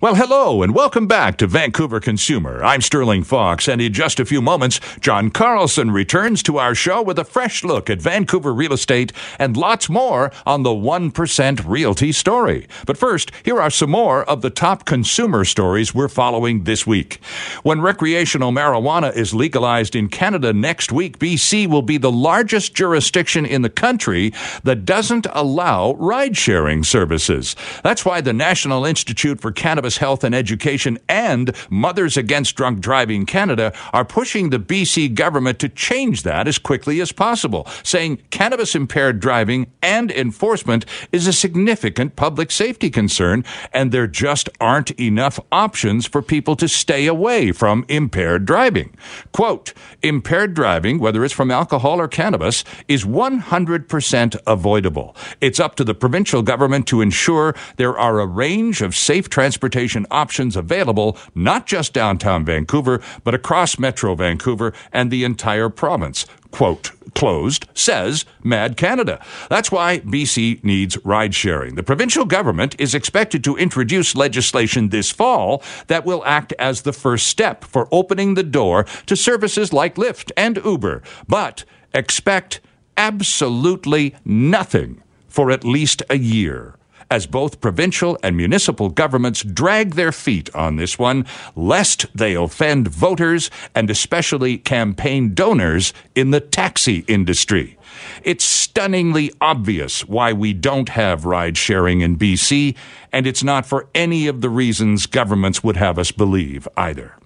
Well, hello and welcome back to Vancouver Consumer. I'm Sterling Fox, and in just a few moments, John Carlson returns to our show with a fresh look at Vancouver real estate and lots more on the 1% Realty story. But first, here are some more of the top consumer stories we're following this week. When recreational marijuana is legalized in Canada next week, BC will be the largest jurisdiction in the country that doesn't allow ride sharing services. That's why the National Institute for Cannabis Cannabis Health and Education and Mothers Against Drunk Driving Canada are pushing the BC government to change that as quickly as possible, saying cannabis impaired driving and enforcement is a significant public safety concern, and there just aren't enough options for people to stay away from impaired driving. Quote, impaired driving, whether it's from alcohol or cannabis, is 100% avoidable. It's up to the provincial government to ensure there are a range of safe transportation transportation options available not just downtown Vancouver, but across Metro Vancouver and the entire province. Quote, closed, says MADD Canada. That's why BC needs ride sharing. The provincial government is expected to introduce legislation this fall that will act as the first step for opening the door to services like Lyft and Uber. But expect absolutely nothing for at least a year as both provincial and municipal governments drag their feet on this one, lest they offend voters and especially campaign donors in the taxi industry. It's stunningly obvious why we don't have ride sharing in BC, and it's not for any of the reasons governments would have us believe either.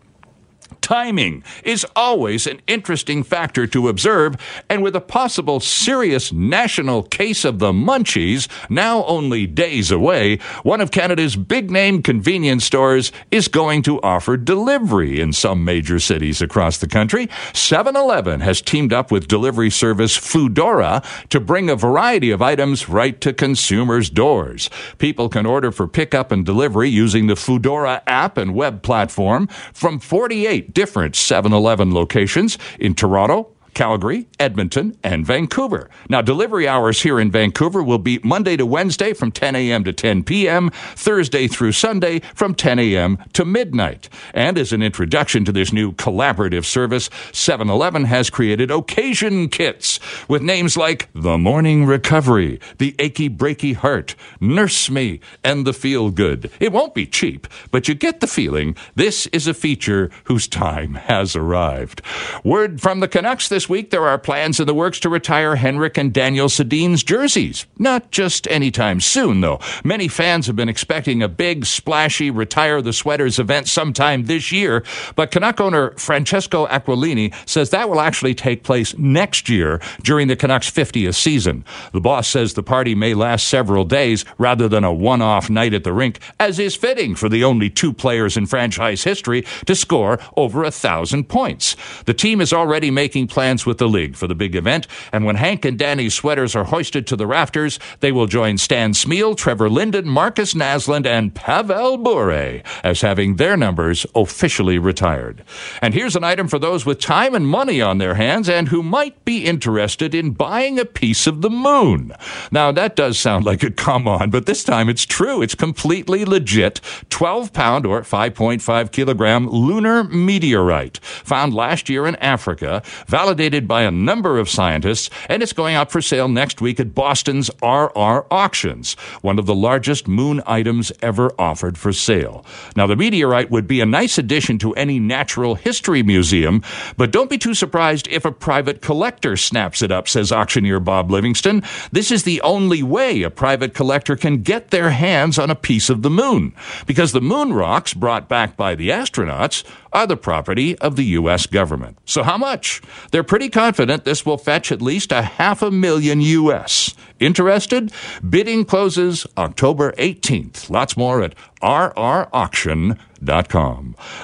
Timing is always an interesting factor to observe, and with a possible serious national case of the munchies now only days away, one of Canada's big name convenience stores is going to offer delivery in some major cities across the country. 7 Eleven has teamed up with delivery service Foodora to bring a variety of items right to consumers' doors. People can order for pickup and delivery using the Foodora app and web platform from 48 different 7 Eleven locations in Toronto, Calgary, Edmonton, and Vancouver. Now, delivery hours here in Vancouver will be Monday to Wednesday from 10 a.m. to 10 p.m., Thursday through Sunday from 10 a.m. to midnight. And as an introduction to this new collaborative service, 7 Eleven has created occasion kits with names like The Morning Recovery, The Achy Breaky Heart, Nurse Me, and The Feel Good. It won't be cheap, but you get the feeling this is a feature whose time has arrived. Word from the Canucks this this week, there are plans in the works to retire Henrik and Daniel Sedin's jerseys. Not just anytime soon, though. Many fans have been expecting a big, splashy retire the sweaters event sometime this year, but Canuck owner Francesco Aquilini says that will actually take place next year during the Canucks' 50th season. The boss says the party may last several days rather than a one off night at the rink, as is fitting for the only two players in franchise history to score over a thousand points. The team is already making plans with the league for the big event, and when Hank and Danny's sweaters are hoisted to the rafters, they will join Stan Smyl, Trevor Linden, Markus Naslund, and Pavel Bure as having their numbers officially retired. And here's an item for those with time and money on their hands and who might be interested in buying a piece of the moon. Now, that does sound like a come on, but this time it's true. It's completely legit 12 pound or 5.5 kilogram lunar meteorite found last year in Africa, validated validated by a number of scientists, and it's going out for sale next week at Boston's RR Auctions, one of the largest moon items ever offered for sale. Now, the meteorite would be a nice addition to any natural history museum, but don't be too surprised if a private collector snaps it up, says auctioneer Bob Livingston. This is the only way a private collector can get their hands on a piece of the moon, because the moon rocks brought back by the astronauts are the property of the U.S. government. So, how much? They're pretty confident this will fetch at least a half a million US. Interested? Bidding closes October 18th. Lots more at rrauction.com.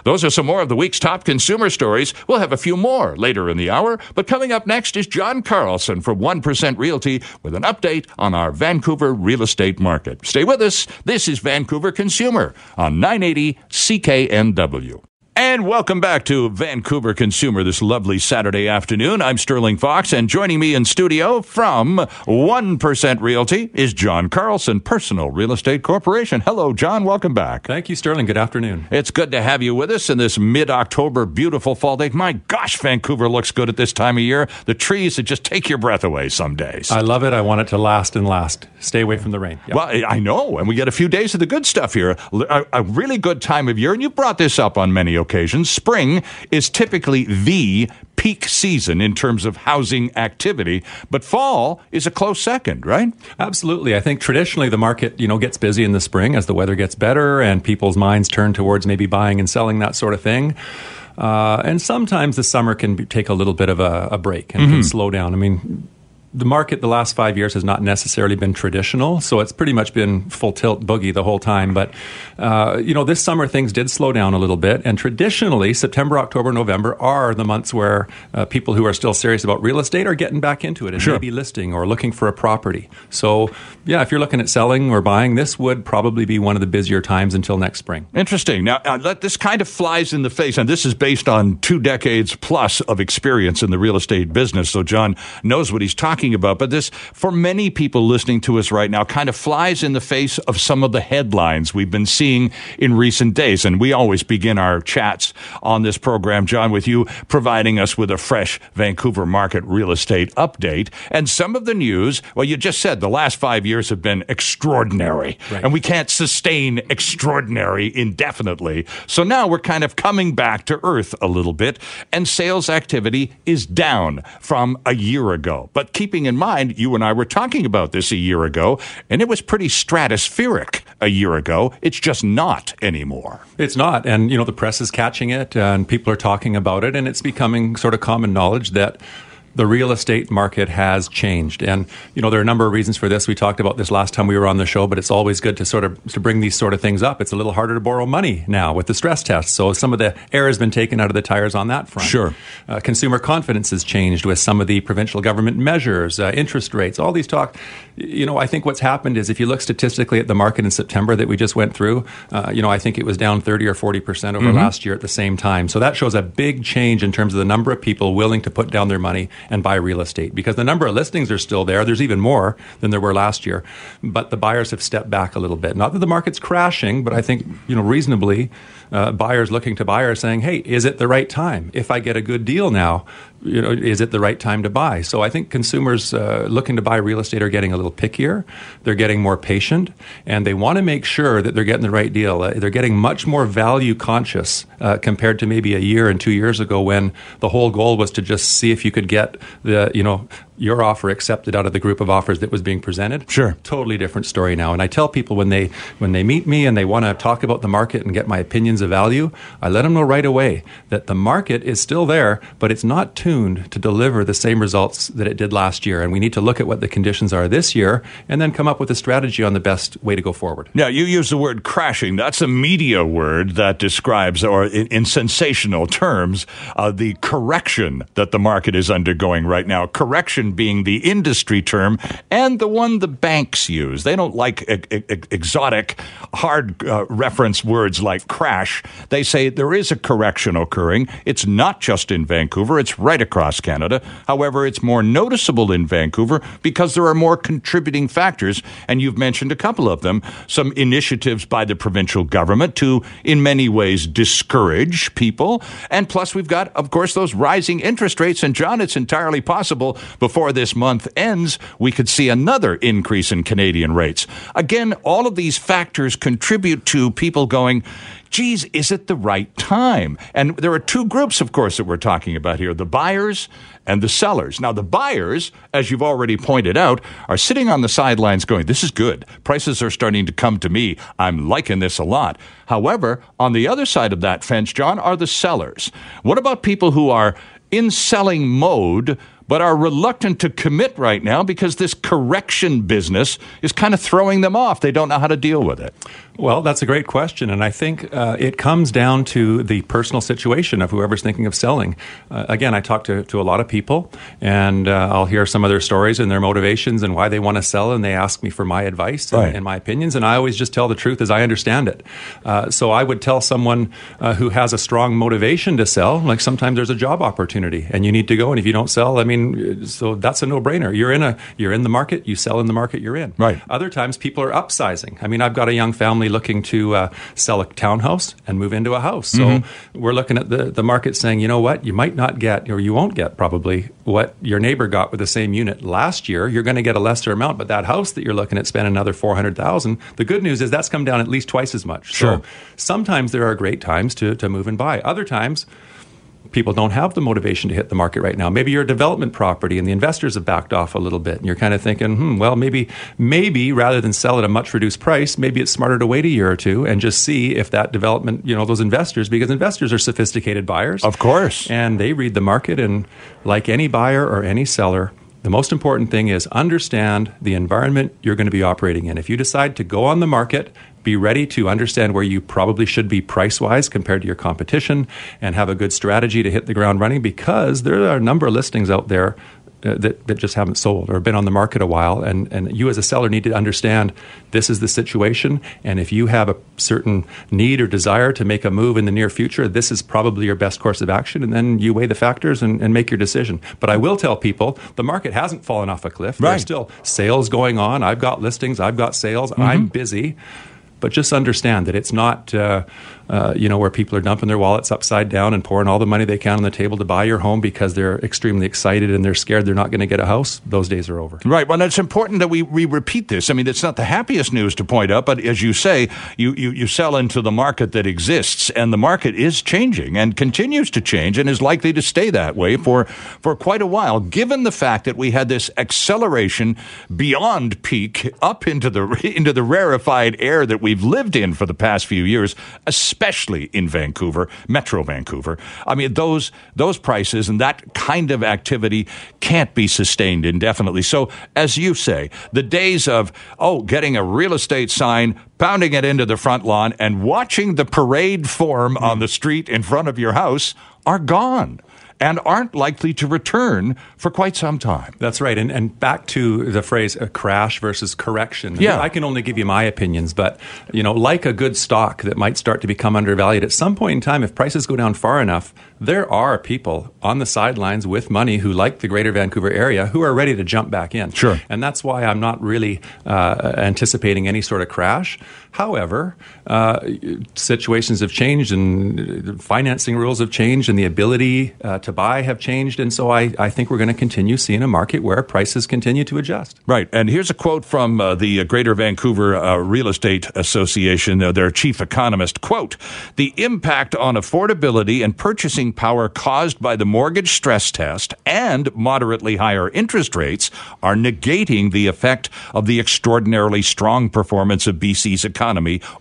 Those are some more of the week's top consumer stories. We'll have a few more later in the hour, but coming up next is John Carlson from 1% Realty with an update on our Vancouver real estate market. Stay with us. This is Vancouver Consumer on 980 CKNW. And welcome back to Vancouver Consumer this lovely Saturday afternoon. I'm Sterling Fox, and joining me in studio from 1% Realty is John Carlson, Personal Real Estate Corporation. Hello, John. Welcome back. Thank you, Sterling. Good afternoon. It's good to have you with us in this mid October beautiful fall day. My gosh, Vancouver looks good at this time of year. The trees that just take your breath away some days. I love it. I want it to last and last. Stay away from the rain. Yep. Well, I know. And we get a few days of the good stuff here. A, a really good time of year. And you brought this up on many occasions spring is typically the peak season in terms of housing activity, but fall is a close second, right? Absolutely. I think traditionally the market, you know, gets busy in the spring as the weather gets better and people's minds turn towards maybe buying and selling that sort of thing. Uh, and sometimes the summer can be, take a little bit of a, a break and mm-hmm. can slow down. I mean, the market the last five years has not necessarily been traditional, so it's pretty much been full tilt boogie the whole time. But uh, you know, this summer things did slow down a little bit, and traditionally September, October, November are the months where uh, people who are still serious about real estate are getting back into it and sure. maybe listing or looking for a property. So yeah, if you're looking at selling or buying, this would probably be one of the busier times until next spring. Interesting. Now, uh, this kind of flies in the face, and this is based on two decades plus of experience in the real estate business. So John knows what he's talking talking about, but this, for many people listening to us right now, kind of flies in the face of some of the headlines we've been seeing in recent days. And we always begin our chats on this program, John, with you providing us with a fresh Vancouver market real estate update. And some of the news, well, you just said the last five years have been extraordinary, right. and we can't sustain extraordinary indefinitely. So now we're kind of coming back to earth a little bit, and sales activity is down from a year ago. But keep keeping in mind, you and I were talking about this a year ago, and it was pretty stratospheric a year ago. It's just not anymore. It's not. And, you know, the press is catching it, and people are talking about it, and it's becoming sort of common knowledge that the real estate market has changed. And, you know, there are a number of reasons for this. We talked about this last time we were on the show, but it's always good to sort of to bring these sort of things up. It's a little harder to borrow money now with the stress test. So some of the air has been taken out of the tires on that front. Sure. Uh, consumer confidence has changed with some of the provincial government measures, uh, interest rates, all these talk. You know, I think what's happened is if you look statistically at the market in September that we just went through, uh, you know, I think it was down 30 or 40% over mm-hmm. last year at the same time. So that shows a big change in terms of the number of people willing to put down their money and buy real estate because the number of listings are still there. There's even more than there were last year, but the buyers have stepped back a little bit. Not that the market's crashing, but I think you know reasonably, uh, buyers looking to buy are saying, "Hey, is it the right time? If I get a good deal now, you know, is it the right time to buy?" So I think consumers uh, looking to buy real estate are getting a little pickier. They're getting more patient, and they want to make sure that they're getting the right deal. Uh, they're getting much more value conscious uh, compared to maybe a year and two years ago when the whole goal was to just see if you could get the you know your offer accepted out of the group of offers that was being presented. Sure. Totally different story now. And I tell people when they when they meet me and they want to talk about the market and get my opinions of value, I let them know right away that the market is still there, but it's not tuned to deliver the same results that it did last year. And we need to look at what the conditions are this year and then come up with a strategy on the best way to go forward. Now, you use the word crashing. That's a media word that describes, or in, in sensational terms, uh, the correction that the market is undergoing right now. Correction being the industry term and the one the banks use. They don't like exotic, hard uh, reference words like crash. They say there is a correction occurring. It's not just in Vancouver, it's right across Canada. However, it's more noticeable in Vancouver because there are more contributing factors, and you've mentioned a couple of them. Some initiatives by the provincial government to, in many ways, discourage people. And plus, we've got, of course, those rising interest rates. And, John, it's entirely possible before this month ends, we could see another increase in Canadian rates. Again, all of these factors contribute to people going, geez, is it the right time? And there are two groups, of course, that we're talking about here the buyers and the sellers. Now, the buyers, as you've already pointed out, are sitting on the sidelines going, this is good. Prices are starting to come to me. I'm liking this a lot. However, on the other side of that fence, John, are the sellers. What about people who are in selling mode, but are reluctant to commit right now because this correction business is kind of throwing them off. They don't know how to deal with it. Well, that's a great question. And I think uh, it comes down to the personal situation of whoever's thinking of selling. Uh, again, I talk to, to a lot of people, and uh, I'll hear some of their stories and their motivations and why they want to sell, and they ask me for my advice Right. and, and my opinions. And I always just tell the truth as I understand it. Uh, so I would tell someone uh, who has a strong motivation to sell, like sometimes there's a job opportunity and you need to go. And if you don't sell, I mean, so that's a no brainer. You're in a you're in the market, you sell in the market you're in. Right. Other times people are upsizing. I mean, I've got a young family looking to uh, sell a townhouse and move into a house. So Mm-hmm. we're looking at the, the market saying, you know what, you might not get, or you won't get probably what your neighbor got with the same unit last year. You're going to get a lesser amount, but that house that you're looking at spend another 400000 The good news is that's come down at least twice as much. Sure. So sometimes there are great times to, to move and buy. Other times, people don't have the motivation to hit the market right now. Maybe you're a development property and the investors have backed off a little bit and you're kind of thinking, hmm, well, maybe, maybe rather than sell at a much reduced price, maybe it's smarter to wait a year or two and just see if that development, you know, those investors, because investors are sophisticated buyers. Of course. And they read the market and like any buyer or any seller, the most important thing is understand the environment you're going to be operating in. If you decide to go on the market, be ready to understand where you probably should be price wise compared to your competition and have a good strategy to hit the ground running because there are a number of listings out there uh, that, that just haven't sold or been on the market a while. And, and you, as a seller, need to understand this is the situation. And if you have a certain need or desire to make a move in the near future, this is probably your best course of action. And then you weigh the factors and, and make your decision. But I will tell people the market hasn't fallen off a cliff. Right. There's still sales going on. I've got listings, I've got sales, I'm busy. But just understand that it's not, uh, uh, you know, where people are dumping their wallets upside down and pouring all the money they can on the table to buy your home because they're extremely excited and they're scared they're not going to get a house. Those days are over. Right. Well, it's important that we, we repeat this. I mean, it's not the happiest news to point out, but as you say, you, you, you sell into the market that exists, and the market is changing and continues to change and is likely to stay that way for, for quite a while, given the fact that we had this acceleration beyond peak up into the, into the rarefied air that we've lived in for the past few years, especially in Vancouver, Metro Vancouver. I mean, those, those prices and that kind of activity can't be sustained indefinitely. So, as you say, the days of, oh, getting a real estate sign, pounding it into the front lawn, and watching the parade form on the street in front of your house are gone and aren't likely to return for quite some time. That's right. And, and back to the phrase a crash versus correction. Yeah. I can only give you my opinions, but, you know, like a good stock that might start to become undervalued, at some point in time, if prices go down far enough, there are people on the sidelines with money who like the greater Vancouver area who are ready to jump back in. Sure. And that's why I'm not really uh, anticipating any sort of crash. However, uh, situations have changed and financing rules have changed and the ability uh, to buy have changed. And so I, I think we're going to continue seeing a market where prices continue to adjust. Right. And here's a quote from uh, the Greater Vancouver uh, Real Estate Association, uh, their chief economist. Quote, the impact on affordability and purchasing power caused by the mortgage stress test and moderately higher interest rates are negating the effect of the extraordinarily strong performance of BC's economy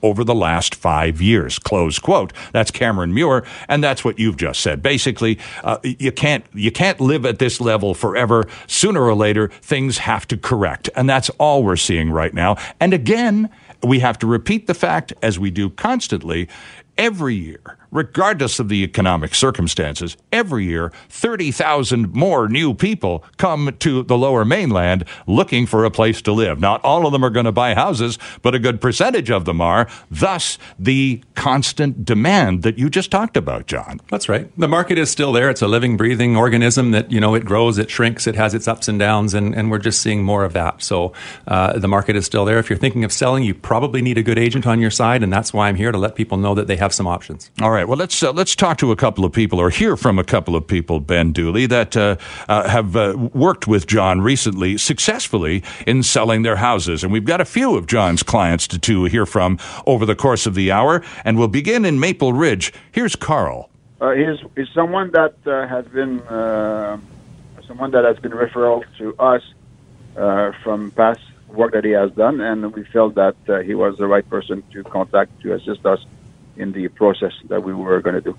over the last five years. Close quote. That's Cameron Muir, and that's what you've just said. Basically, uh, you can't you can't live at this level forever. Sooner or later, things have to correct, and that's all we're seeing right now. And again, we have to repeat the fact, as we do constantly, every year, regardless of the economic circumstances, every year, 30,000 more new people come to the lower mainland looking for a place to live. Not all of them are going to buy houses, but a good percentage of them are. Thus, the constant demand that you just talked about, John. That's right. The market is still there. It's a living, breathing organism that, you know, it grows, it shrinks, it has its ups and downs, and, and we're just seeing more of that. So uh, the market is still there. If you're thinking of selling, you probably need a good agent on your side, and that's why I'm here to let people know that they have some options. All right. Well, let's uh, let's talk to a couple of people, or hear from a couple of people, Ben Dooley, that uh, uh, have uh, worked with John recently successfully in selling their houses, and we've got a few of John's clients to, to hear from over the course of the hour, and we'll begin in Maple Ridge. Here's Carl. Uh, he's, he's someone that uh, has been uh, someone that has been referred to us uh, from past work that he has done, and we felt that uh, he was the right person to contact to assist us in the process that we were going to do.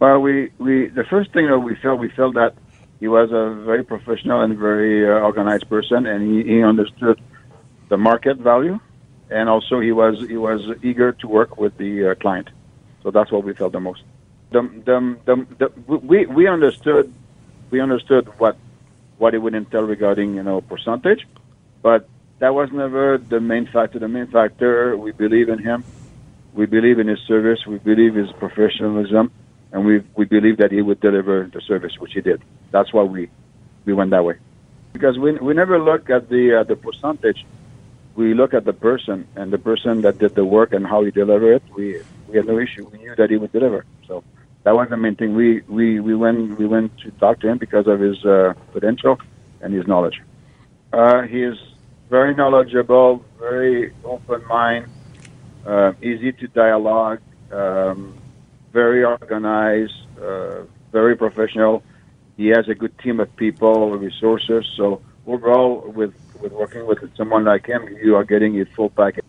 Well, we, we the first thing that we felt we felt that he was a very professional and very uh, organized person, and he, he understood the market value, and also he was he was eager to work with the uh, client. So that's what we felt the most. The, the, the, the, we we understood we understood what what it would entail regarding you know percentage, but that was never the main factor. The main factor we believe in him, we believe in his service, we believe his professionalism, and we we believe that he would deliver the service, which he did. That's why we we went that way, because we we never look at the uh, the percentage. We look at the person and the person that did the work and how he delivered it. We we had no issue. We knew that he would deliver. So that was the main thing. We we we went we went to talk to him because of his uh, potential and his knowledge. Uh, he is very knowledgeable, very open mind, uh, easy to dialogue, um, very organized, uh, very professional. He has a good team of people, resources. So overall, with with working with someone like him, you are getting a full package.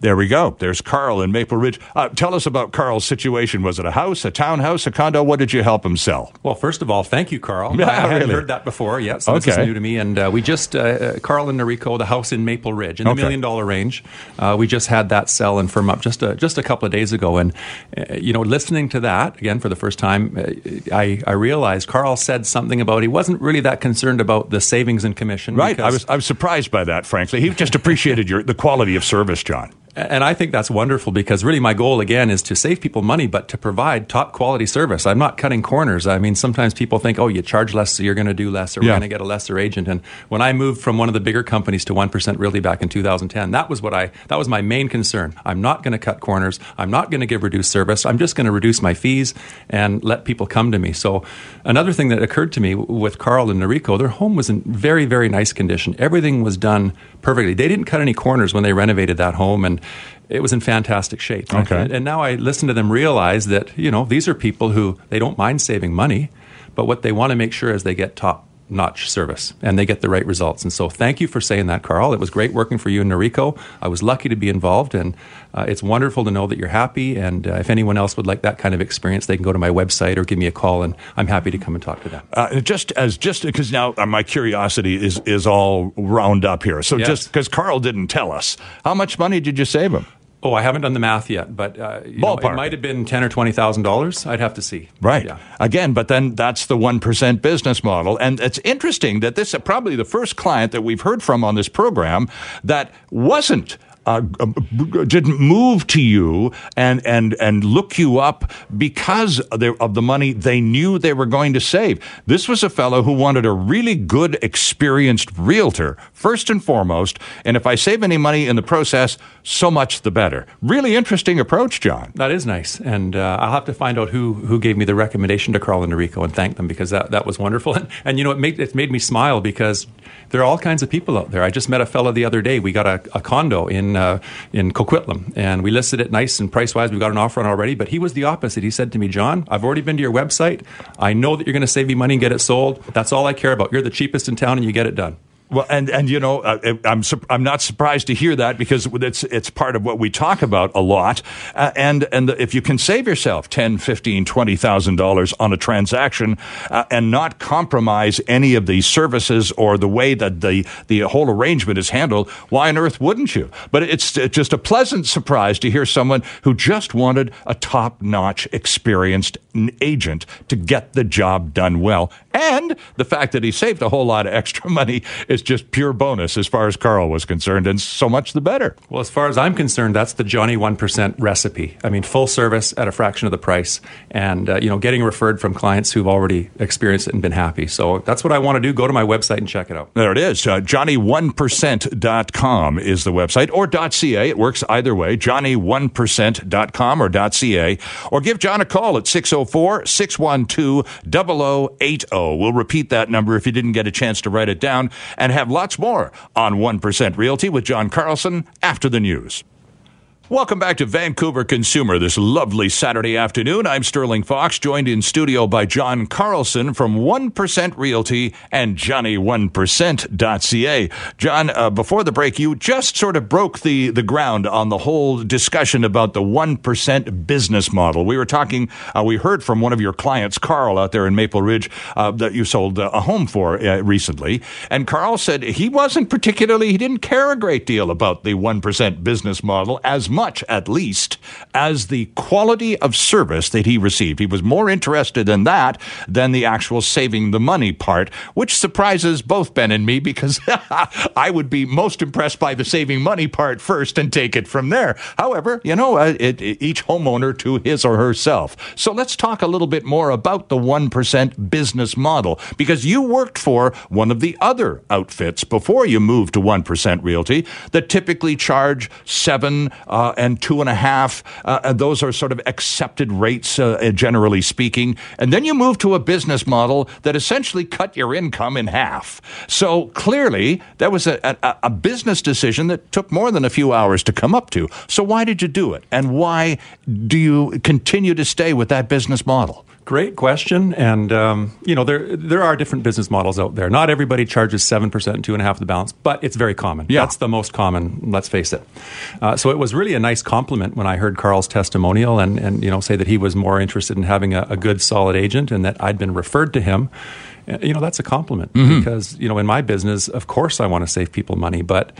There we go. There's Carl in Maple Ridge. Uh, tell us about Carl's situation. Was it a house, a townhouse, a condo? What did you help him sell? Well, first of all, thank you, Carl. Yeah, I haven't really? heard that before yet, so Okay. this is new to me. And uh, we just, uh, Carl and Noriko, the house in Maple Ridge, in the Okay. million dollar range. Uh, we just had that sell and firm up just a, just a couple of days ago. And, uh, you know, listening to that, again, for the first time, uh, I, I realized Carl said something about he wasn't really that concerned about the savings and commission. Right. I was I was surprised by that, frankly. He just appreciated your the quality of service, John. And I think that's wonderful because really my goal again is to save people money, but to provide top quality service. I'm not cutting corners. I mean, sometimes people think, oh, you charge less, so you're going to do less, or Yeah. we're going to get a lesser agent. And when I moved from one of the bigger companies to 1% Realty back in 2010, that was what I, that was my main concern. I'm not going to cut corners. I'm not going to give reduced service. I'm just going to reduce my fees and let people come to me. So another thing that occurred to me with Carl and Noriko, their home was in very, very nice condition. Everything was done perfectly. They didn't cut any corners when they renovated that home. And it was in fantastic shape. Okay. And, and now I listen to them realize that, you know, these are people who they don't mind saving money, but what they want to make sure is they get top notch service and they get the right results. And so thank you for saying that, Carl. It was great working for you and Noriko. I was lucky to be involved and uh, it's wonderful to know that you're happy. And uh, if anyone else would like that kind of experience, they can go to my website or give me a call and I'm happy to come and talk to them. Uh, just as just because now uh, my curiosity is is all round up here. So Yes. just because Carl didn't tell us, how much money did you save him? Oh, I haven't done the math yet, but uh, you know, it might have been ten or twenty thousand dollars. I'd have to see. Right. Yeah. Again, but then that's the 1% business model. And it's interesting that this is probably the first client that we've heard from on this program that wasn't. Uh, uh, didn't move to you and, and, and look you up because of the, of the money they knew they were going to save. This was a fellow who wanted a really good, experienced realtor, first and foremost. And if I save any money in the process, so much the better. Really interesting approach, John. That is nice, and uh, I'll have to find out who who gave me the recommendation to Carl and Noriko and thank them because that, that was wonderful. And, and you know, it made it made me smile because there are all kinds of people out there. I just met a fellow the other day. We got a, a condo in uh, in Coquitlam, and we listed it nice and price wise. We got an offer on already, but he was the opposite. He said to me, "John, I've already been to your website. I know that you're going to save me money and get it sold. That's all I care about. You're the cheapest in town, and you get it done." Well, and and you know, uh, I'm I'm not surprised to hear that because it's it's part of what we talk about a lot. Uh, and and if you can save yourself ten, fifteen, twenty thousand dollars on a transaction uh, and not compromise any of the services or the way that the the whole arrangement is handled, why on earth wouldn't you? But it's it's just a pleasant surprise to hear someone who just wanted a top notch, experienced agent to get the job done well. And the fact that he saved a whole lot of extra money is just pure bonus as far as Carl was concerned, and so much the better. Well, as far as I'm concerned, that's the Johnny One Percent recipe. I mean, full service at a fraction of the price, and uh, you know, getting referred from clients who've already experienced it and been happy. So that's what I want to do. Go to my website and check it out. There it is. Uh, Johnny1%.com is the website, or .ca. It works either way. Johnny1%.com or .ca. Or give John a call at 604-612-0080. We'll repeat that number if you didn't get a chance to write it down, and have lots more on 1% Realty with John Carlson after the news. Welcome back to Vancouver Consumer this lovely Saturday afternoon. I'm Sterling Fox, joined in studio by John Carlson from 1% Realty and Johnny1%.ca. John, uh, before the break, you just sort of broke the, the ground on the whole discussion about the 1% business model. We were talking, uh, we heard from one of your clients, Carl, out there in Maple Ridge, uh, that you sold uh, a home for uh, recently. And Carl said he wasn't particularly, he didn't care a great deal about the 1% business model as much, at least, as the quality of service that he received. He was more interested in that than the actual saving the money part, which surprises both Ben and me because I would be most impressed by the saving money part first and take it from there. However, you know, uh, it, it, each homeowner to his or herself. So let's talk a little bit more about the 1% business model because you worked for one of the other outfits before you moved to 1% Realty that typically charge seven uh, uh, and two and a half. Uh, those are sort of accepted rates, uh, generally speaking. And then you move to a business model that essentially cut your income in half. So clearly, that was a, a, a business decision that took more than a few hours to come up to. So why did you do it? And why do you continue to stay with that business model? Great question, and um, you know there there are different business models out there. Not everybody charges seven percent and two and a half of the balance, but it's very common. Yeah. That's the most common. Let's face it. Uh, so it was really a nice compliment when I heard Carl's testimonial, and and you know say that he was more interested in having a, a good, solid agent, and that I'd been referred to him. Uh, you know that's a compliment mm-hmm. because you know in my business, of course, I want to save people money, but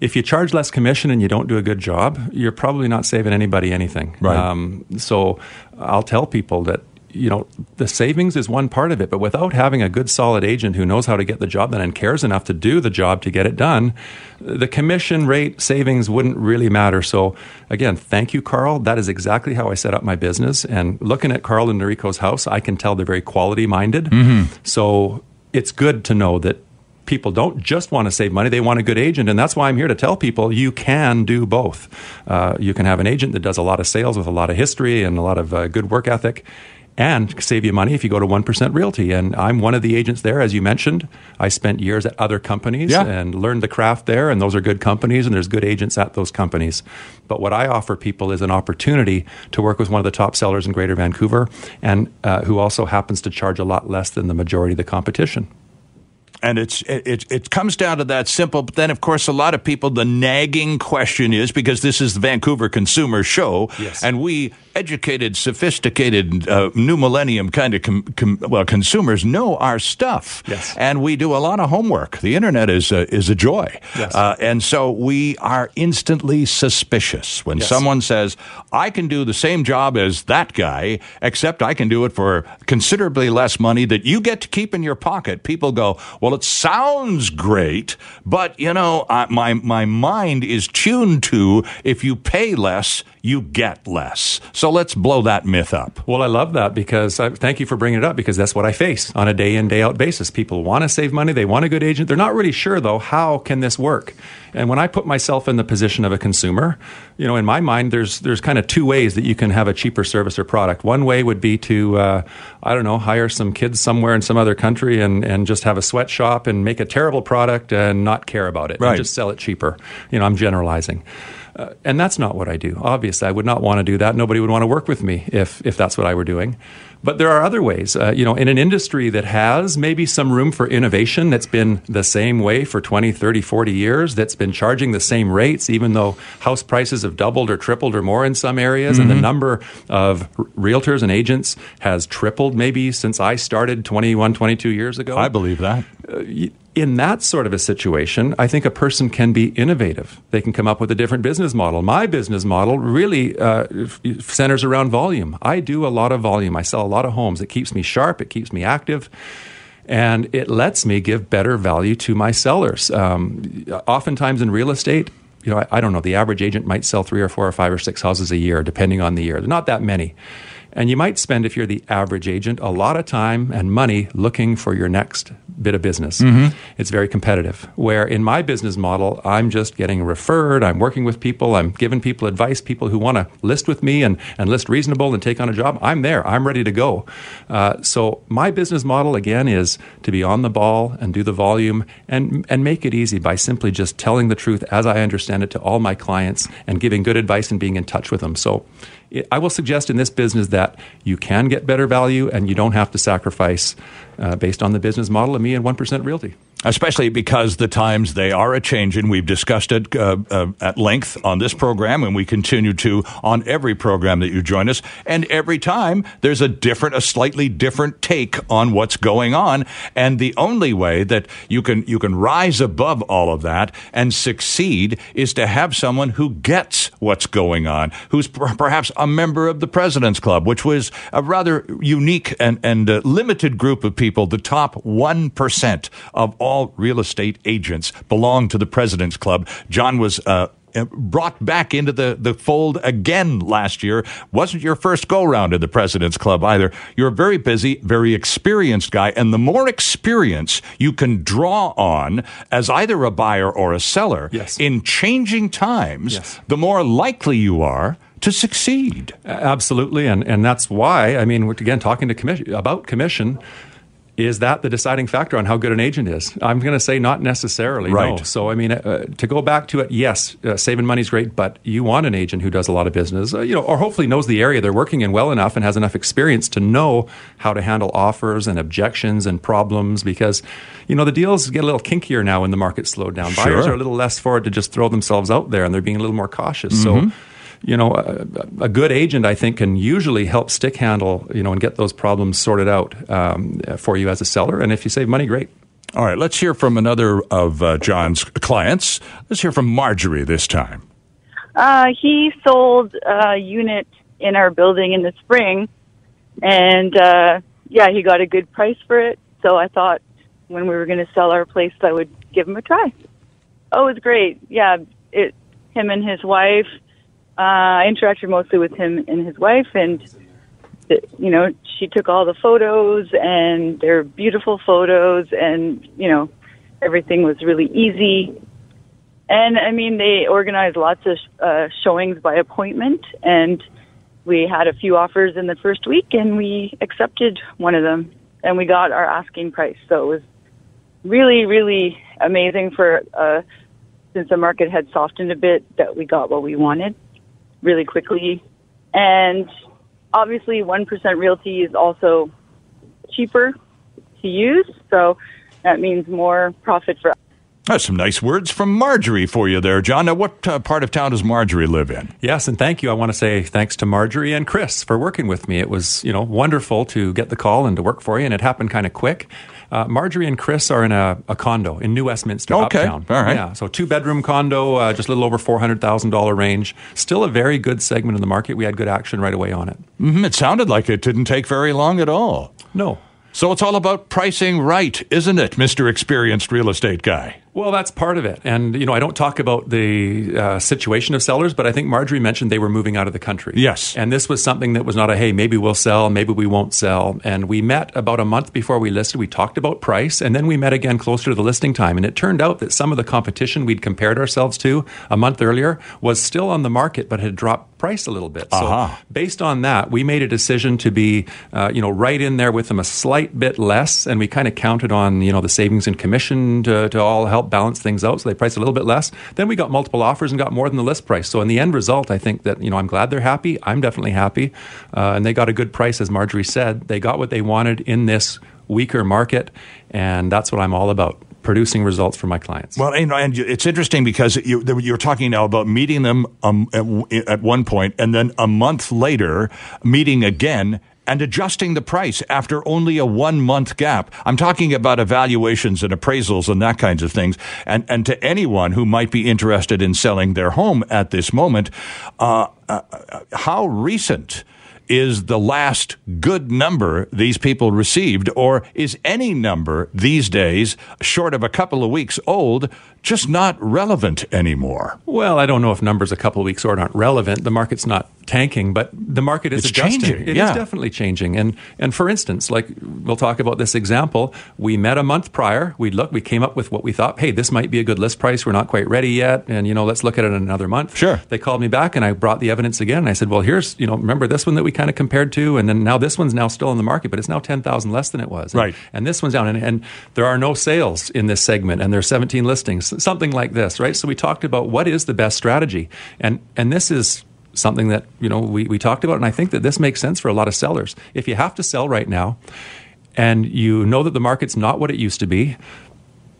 if you charge less commission and you don't do a good job, you're probably not saving anybody anything. Right. Um, so I'll tell people that you know, the savings is one part of it, but without having a good, solid agent who knows how to get the job done and cares enough to do the job to get it done, the commission rate savings wouldn't really matter. So, again, thank you, Carl. That is exactly how I set up my business. And looking at Carl and Noriko's house, I can tell they're very quality minded. Mm-hmm. So, it's good to know that people don't just want to save money, they want a good agent. And that's why I'm here to tell people you can do both. Uh, you can have an agent that does a lot of sales with a lot of history and a lot of uh, good work ethic and save you money if you go to 1% Realty. And I'm one of the agents there, as you mentioned. I spent years at other companies yeah. and learned the craft there, and those are good companies, and there's good agents at those companies. But what I offer people is an opportunity to work with one of the top sellers in Greater Vancouver, and uh, who also happens to charge a lot less than the majority of the competition and it's it, it comes down to that simple. But then, of course, a lot of people the nagging question is because this is the Vancouver Consumer Show, yes. and we educated, sophisticated, uh, new millennium kind of com, com, well consumers know our stuff, yes. and we do a lot of homework. The internet is a, is a joy, yes. uh, and so we are instantly suspicious when yes. someone says, "I can do the same job as that guy, except I can do it for considerably less money that you get to keep in your pocket." People go, "Well." it sounds great, but you know, my my mind is tuned to if you pay less, you get less. So let's blow that myth up. Well, I love that because I, thank you for bringing it up because that's what I face on a day in day out basis. People want to save money, they want a good agent. They're not really sure though how can this work. And when I put myself in the position of a consumer, you know, in my mind, there's there's kind of two ways that you can have a cheaper service or product. One way would be to, uh, I don't know, hire some kids somewhere in some other country and and just have a sweatshop and make a terrible product and not care about it right. and just sell it cheaper. You know, I'm generalizing. Uh, and that's not what I do. Obviously, I would not want to do that. Nobody would want to work with me if, if that's what I were doing. But there are other ways. Uh, you know, in an industry that has maybe some room for innovation that's been the same way for 20, 30, 40 years, that's been charging the same rates, even though house prices have doubled or tripled or more in some areas, mm-hmm. and the mm-hmm. number of realtors and agents has tripled maybe since I started 21, 22 years ago. I believe that. Uh, in that sort of a situation, I think a person can be innovative. They can come up with a different business model. My business model really uh, centers around volume. I do a lot of volume. I sell a lot of homes. It keeps me sharp. It keeps me active. And it lets me give better value to my sellers. Um, oftentimes in real estate, you know, I, I don't know, the average agent might sell three or four or five or six houses a year, depending on the year. They're not that many. And you might spend, if you're the average agent, a lot of time and money looking for your next bit of business. Mm-hmm. It's very competitive. Where in my business model, I'm just getting referred, I'm working with people, I'm giving people advice, people who want to list with me and, and list reasonable and take on a job. I'm there, I'm ready to go. Uh, so my business model, again, is to be on the ball and do the volume and, and make it easy by simply just telling the truth as I understand it to all my clients and giving good advice and being in touch with them. So I will suggest in this business that you can get better value and you don't have to sacrifice uh, based on the business model of me and 1% Realty especially because the times they are a changing. We've discussed it uh, uh, at length on this program, and we continue to on every program that you join us. And every time there's a different, a slightly different take on what's going on. And the only way that you can you can rise above all of that and succeed is to have someone who gets what's going on, who's perhaps a member of the President's Club, which was a rather unique and and uh, limited group of people, the top one percent of all all real estate agents belong to the President's Club. John was uh, brought back into the, the fold again last year. Wasn't your first go round in the President's Club either. You're a very busy, very experienced guy, and the more experience you can draw on as either a buyer or a seller yes. in changing times, yes. the more likely you are to succeed. Absolutely, and and that's why I mean, again, talking to commission about commission is that the deciding factor on how good an agent is? I'm going to say not necessarily. Right. No. So, I mean, uh, to go back to it, yes, uh, saving money is great, but you want an agent who does a lot of business, uh, you know, or hopefully knows the area they're working in well enough and has enough experience to know how to handle offers and objections and problems. Because, you know, the deals get a little kinkier now when the market slowed down. Sure. Buyers are a little less forward to just throw themselves out there, and they're being a little more cautious. Mm-hmm. So you know, a, a, good agent, I think, can usually help stick handle, you know, and get those problems sorted out um, for you as a seller. And if you save money, great. All right, let's hear from another of uh, John's clients. Let's hear from Marjorie this time. Uh, he sold a unit in our building in the spring, and uh, yeah, he got a good price for it. So I thought when we were going to sell our place, I would give him a try. Oh, it was great. Yeah, it him and his wife uh, I interacted mostly with him and his wife, and you know, she took all the photos, and they're beautiful photos, and you know, everything was really easy. And I mean, they organized lots of uh, showings by appointment, and we had a few offers in the first week, and we accepted one of them, and we got our asking price. So it was really, really amazing for uh, since the market had softened a bit that we got what we wanted really quickly. And obviously, 1% realty is also cheaper to use. So that means more profit for us. That's some nice words from Marjorie for you there, John. Now, what uh, part of town does Marjorie live in? Yes, and thank you. I want to say thanks to Marjorie and Chris for working with me. It was, you know, wonderful to get the call and to work for you, and it happened kind of quick. Uh, Marjorie and Chris are in a, a, condo in New Westminster, okay. uptown. All right. Yeah, so two bedroom condo, uh, just a little over four hundred thousand dollar range. Still a very good segment in the market. We had good action right away on it. Mm-hmm. It sounded like it didn't take very long at all. No. So it's all about pricing right, isn't it, Mister Experienced Real Estate Guy? Well, that's part of it. And, you know, I don't talk about the uh, situation of sellers, but I think Marjorie mentioned they were moving out of the country. Yes. And this was something that was not a, hey, maybe we'll sell, maybe we won't sell. And we met about a month before we listed. We talked about price, and then we met again closer to the listing time. And it turned out that some of the competition we'd compared ourselves to a month earlier was still on the market, but had dropped price a little bit. Uh-huh. So based on that, we made a decision to be, uh, you know, right in there with them a slight bit less. And we kind of counted on, you know, the savings and commission to, to all help help balance things out. So they priced a little bit less. Then we got multiple offers and got more than the list price. So in the end result, I think that you know I'm glad they're happy. I'm definitely happy, uh, and they got a good price, as Marjorie said. They got what they wanted in this weaker market, and that's what I'm all about producing results for my clients. Well, and, and it's interesting because you, are talking now about meeting them um, at, at one point, and then a month later, meeting again and adjusting the price after only a one month gap. I'm talking about evaluations and appraisals and that kinds of things. And, and to anyone who might be interested in selling their home at this moment, uh, uh, how recent is the last good number these people received, or is any number these days, short of a couple of weeks old, just not relevant anymore. Well, I don't know if numbers a couple of weeks or aren't relevant. The market's not tanking, but the market is It's adjusting. changing, It yeah. is definitely changing. And and for instance, like we'll talk about this example. We met a month prior. We look. We came up with what we thought. Hey, this might be a good list price. We're not quite ready yet, and you know, let's look at it in another month. Sure. They called me back, and I brought the evidence again. And I said, well, here's you know, remember this one that we kind of compared to, and then now this one's now still in the market, but it's now ten thousand less than it was. And- Right. And this one's down, and, and there are no sales in this segment, and there's 17 listings, something like this, right? So we talked about what is the best strategy, and and this is something that you know we, we talked about, and I think that this makes sense for a lot of sellers. If you have to sell right now, and you know that the market's not what it used to be.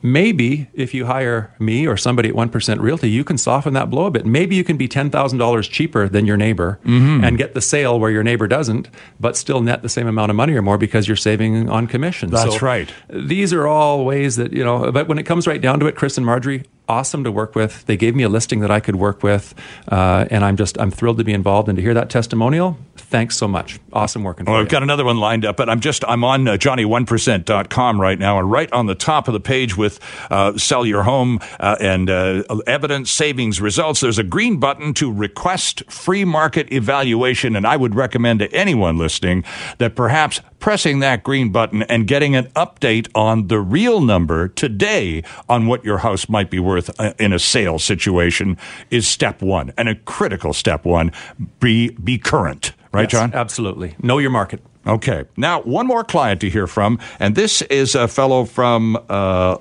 Maybe if you hire me or somebody at 1% Realty, you can soften that blow a bit. Maybe you can be $10,000 cheaper than your neighbor mm-hmm. and get the sale where your neighbor doesn't, but still net the same amount of money or more because you're saving on commission. That's right. These are all ways that, you know, but when it comes right down to it, Chris and Marjorie, awesome to work with. They gave me a listing that I could work with, uh, and I'm just, I'm thrilled to be involved and to hear that testimonial. Thanks so much. Awesome working for Well, you. I've got another one lined up, but I'm just I'm on uh, Johnny1percent.com right now, and right on the top of the page with uh, sell your home uh, and uh, evidence savings results, there's a green button to request free market evaluation, and I would recommend to anyone listening that perhaps pressing that green button and getting an update on the real number today on what your house might be worth uh, in a sale situation is step one, and a critical step one. Be be current, right, Yes, John? Absolutely. Know your market. Okay. Now, one more client to hear from, and this is a fellow from uh,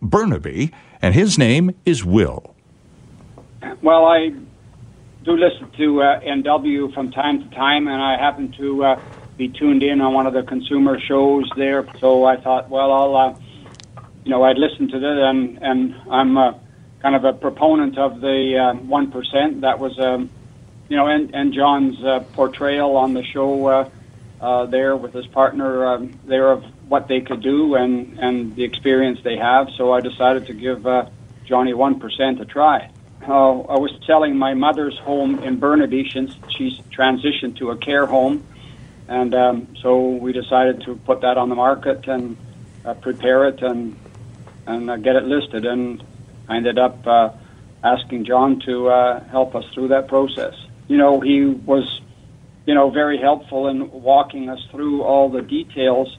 Burnaby, and his name is Will. Well, I do listen to uh, NW from time to time, and I happen to uh, be tuned in on one of the consumer shows there. So I thought, well, I'll, uh, you know, I'd listen to that, and and I'm uh, kind of a proponent of the one That was, um, you know, and and John's uh, portrayal on the show uh, uh, there with his partner um, there of what they could do and and the experience they have. So I decided to give uh, Johnny one percent a try. Uh, I was selling my mother's home in Burnaby since she's transitioned to a care home, and um, so we decided to put that on the market and uh, prepare it and and uh, get it listed. And I ended up uh, asking John to uh, help us through that process. You know, he was, you know, very helpful in walking us through all the details.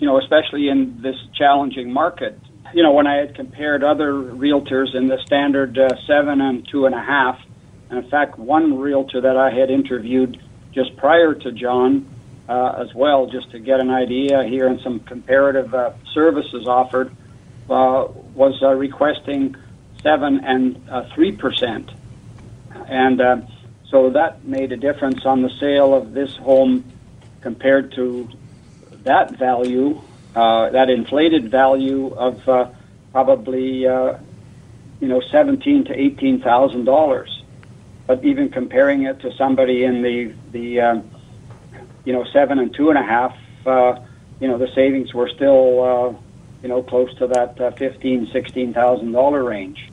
You know, especially in this challenging market you know, when I had compared other realtors in the standard uh, seven and two and a half, and in fact, one realtor that I had interviewed just prior to John uh, as well, just to get an idea here and some comparative uh, services offered, uh, was uh, requesting seven and uh, three percent, and uh, so that made a difference on the sale of this home compared to that value uh, that inflated value of uh, probably uh, you know seventeen to eighteen thousand dollars. But even comparing it to somebody in the the uh, you know seven and two and a half, uh, you know the savings were still uh, you know close to that uh, fifteen sixteen thousand dollar range.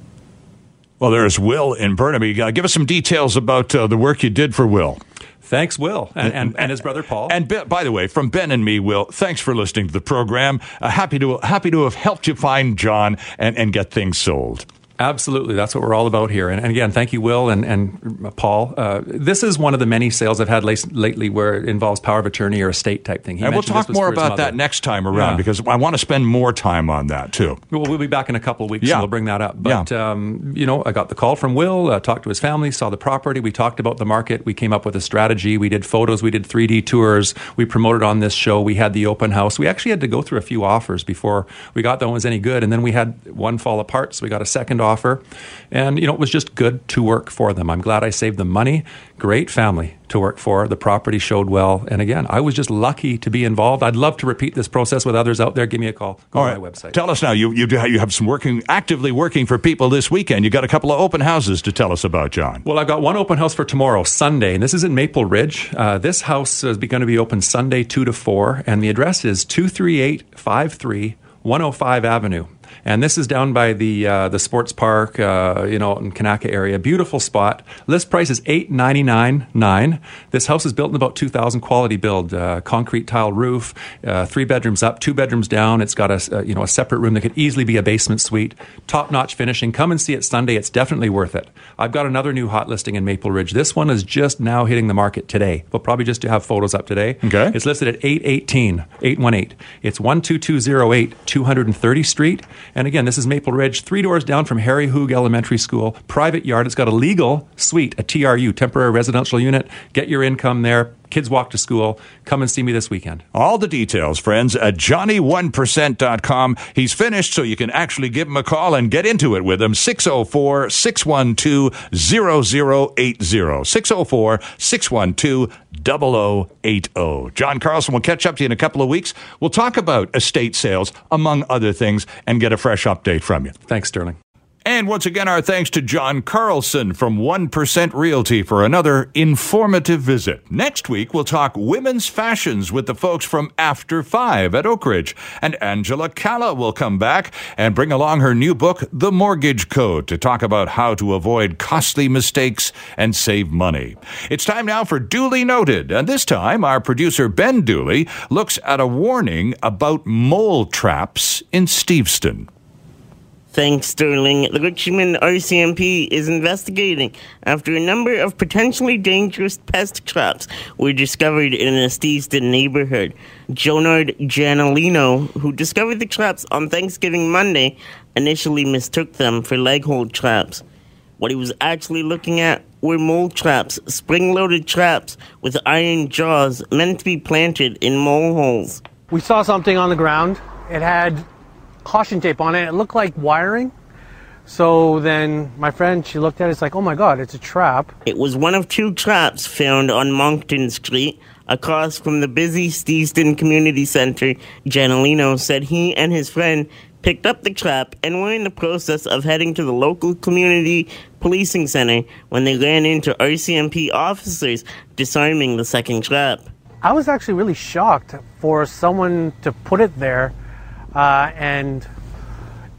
Well, there's Will in Burnaby. Uh, give us some details about uh, the work you did for Will. Thanks, Will, and, and, and his brother Paul. And be, by the way, from Ben and me, Will, thanks for listening to the program. Uh, happy to happy to have helped you find John and, and get things sold. Absolutely, that's what we're all about here. And, and again, thank you, Will and, and Paul. Uh, this is one of the many sales I've had late, lately where it involves power of attorney or estate type thing. He and we'll talk more about that next time around Yeah. because I want to spend more time on that too. Well, we'll be back in a couple of weeks Yeah. and we'll bring that up. But, Yeah. um, you know, I got the call from Will, uh, talked to his family, saw the property. We talked about the market. We came up with a strategy. We did photos. We did 3D tours. We promoted on this show. We had the open house. We actually had to go through a few offers before we got that one was any good. And then we had one fall apart. So we got a second offer. And, you know, it was just good to work for them. I'm glad I saved them money. Great family to work for. The property showed well. And again, I was just lucky to be involved. I'd love to repeat this process with others out there. Give me a call. Go All to my website. Tell us now. You you do you have some working actively working for people this weekend. You got a couple of open houses to tell us about, John. Well, I've got one open house for tomorrow, Sunday, and this is in Maple Ridge. Uh, this house is going to be open Sunday, 2 to 4, and the address is 23853 105 Avenue. And this is down by the uh, the sports park, uh, you know, in Kanaka area. Beautiful spot. List price is eight ninety nine nine. This house is built in about two thousand, quality build, uh, concrete tile roof, uh, three bedrooms up, two bedrooms down. It's got a uh, you know a separate room that could easily be a basement suite. Top notch finishing. Come and see it Sunday. It's definitely worth it. I've got another new hot listing in Maple Ridge. This one is just now hitting the market today. We'll probably just to have photos up today. Okay. It's listed at 818 818. It's 12208 230 Street. And again, this is Maple Ridge, three doors down from Harry Hooge Elementary School. Private yard. It's got a legal suite, a TRU, temporary residential unit. Get your income there. Kids walk to school. Come and see me this weekend. All the details, friends, at Johnny1%.com. He's finished, so you can actually give him a call and get into it with him. 604 612 0080. 604 612 0080. John Carlson will catch up to you in a couple of weeks. We'll talk about estate sales, among other things, and get a fresh update from you. Thanks, Sterling. And once again, our thanks to John Carlson from 1% Realty for another informative visit. Next week, we'll talk women's fashions with the folks from After Five at Oak Ridge. And Angela Calla will come back and bring along her new book, The Mortgage Code, to talk about how to avoid costly mistakes and save money. It's time now for Duly Noted. And this time, our producer, Ben Dooley, looks at a warning about mole traps in Steveston. Thanks, Sterling. The Richmond RCMP is investigating after a number of potentially dangerous pest traps were discovered in a Steveston neighborhood. Jonard Janalino, who discovered the traps on Thanksgiving Monday, initially mistook them for leg hold traps. What he was actually looking at were mole traps, spring loaded traps with iron jaws meant to be planted in mole holes. We saw something on the ground. It had caution tape on it. It looked like wiring. So then my friend, she looked at it, it's like, oh my God, it's a trap. It was one of two traps found on Moncton Street across from the busy Steveston Community Center. Janalino said he and his friend picked up the trap and were in the process of heading to the local community policing center when they ran into RCMP officers disarming the second trap. I was actually really shocked for someone to put it there uh, and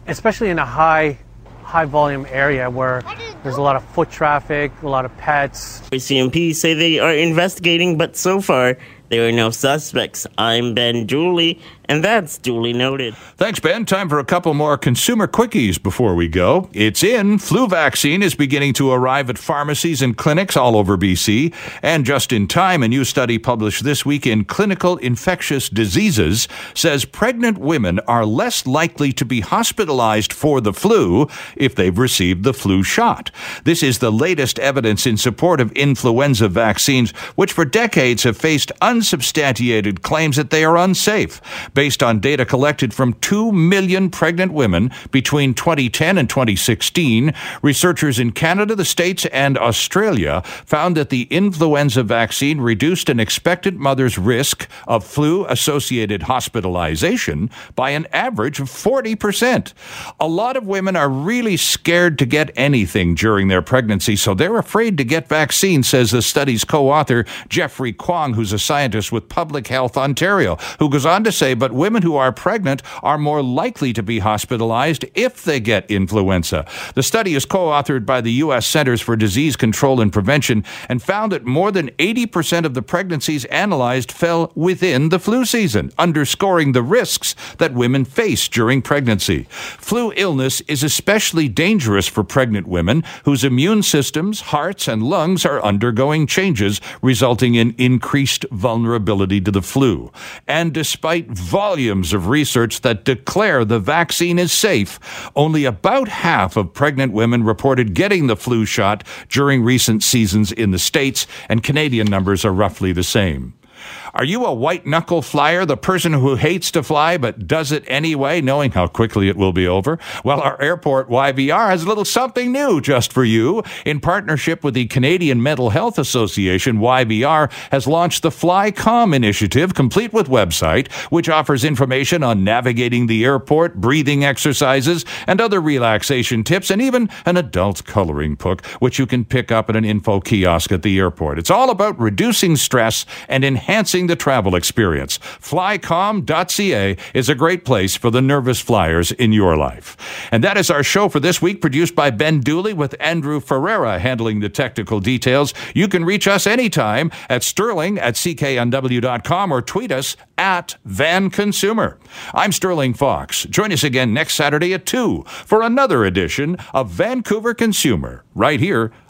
especially in a high high volume area where there's a lot of foot traffic, a lot of pets. RCMP say they are investigating, but so far there are no suspects. I'm Ben Dooley, and that's duly noted. Thanks, Ben. Time for a couple more consumer quickies before we go. It's in. Flu vaccine is beginning to arrive at pharmacies and clinics all over BC. And just in time, a new study published this week in Clinical Infectious Diseases says pregnant women are less likely to be hospitalized for the flu if they've received the flu shot. This is the latest evidence in support of influenza vaccines, which for decades have faced unsubstantiated claims that they are unsafe. Based on data collected from 2 million pregnant women between 2010 and 2016, researchers in Canada, the States, and Australia found that the influenza vaccine reduced an expectant mother's risk of flu associated hospitalization by an average of 40%. A lot of women are really scared to get anything during their pregnancy, so they're afraid to get vaccines, says the study's co author, Jeffrey Kwong, who's a scientist with Public Health Ontario, who goes on to say, but women who are pregnant are more likely to be hospitalized if they get influenza. The study is co authored by the U.S. Centers for Disease Control and Prevention and found that more than 80% of the pregnancies analyzed fell within the flu season, underscoring the risks that women face during pregnancy. Flu illness is especially dangerous for pregnant women whose immune systems, hearts, and lungs are undergoing changes, resulting in increased vulnerability to the flu. And despite volumes of research that declare the vaccine is safe, only about half of pregnant women reported getting the flu shot during recent seasons in the States, and Canadian numbers are roughly the same. Are you a white knuckle flyer, the person who hates to fly but does it anyway, knowing how quickly it will be over? Well, our airport YVR has a little something new just for you. In partnership with the Canadian Mental Health Association, YVR has launched the FlyCalm initiative, complete with website, which offers information on navigating the airport, breathing exercises, and other relaxation tips, and even an adult coloring book, which you can pick up at an info kiosk at the airport. It's all about reducing stress and enhancing enhancing the travel experience. FlyCalm.ca is a great place for the nervous flyers in your life. And that is our show for this week, produced by Ben Dooley with Andrew Ferreira handling the technical details. You can reach us anytime at sterling at cknw.com or tweet us at Van Consumer. I'm Sterling Fox. Join us again next Saturday at 2 for another edition of Vancouver Consumer, right here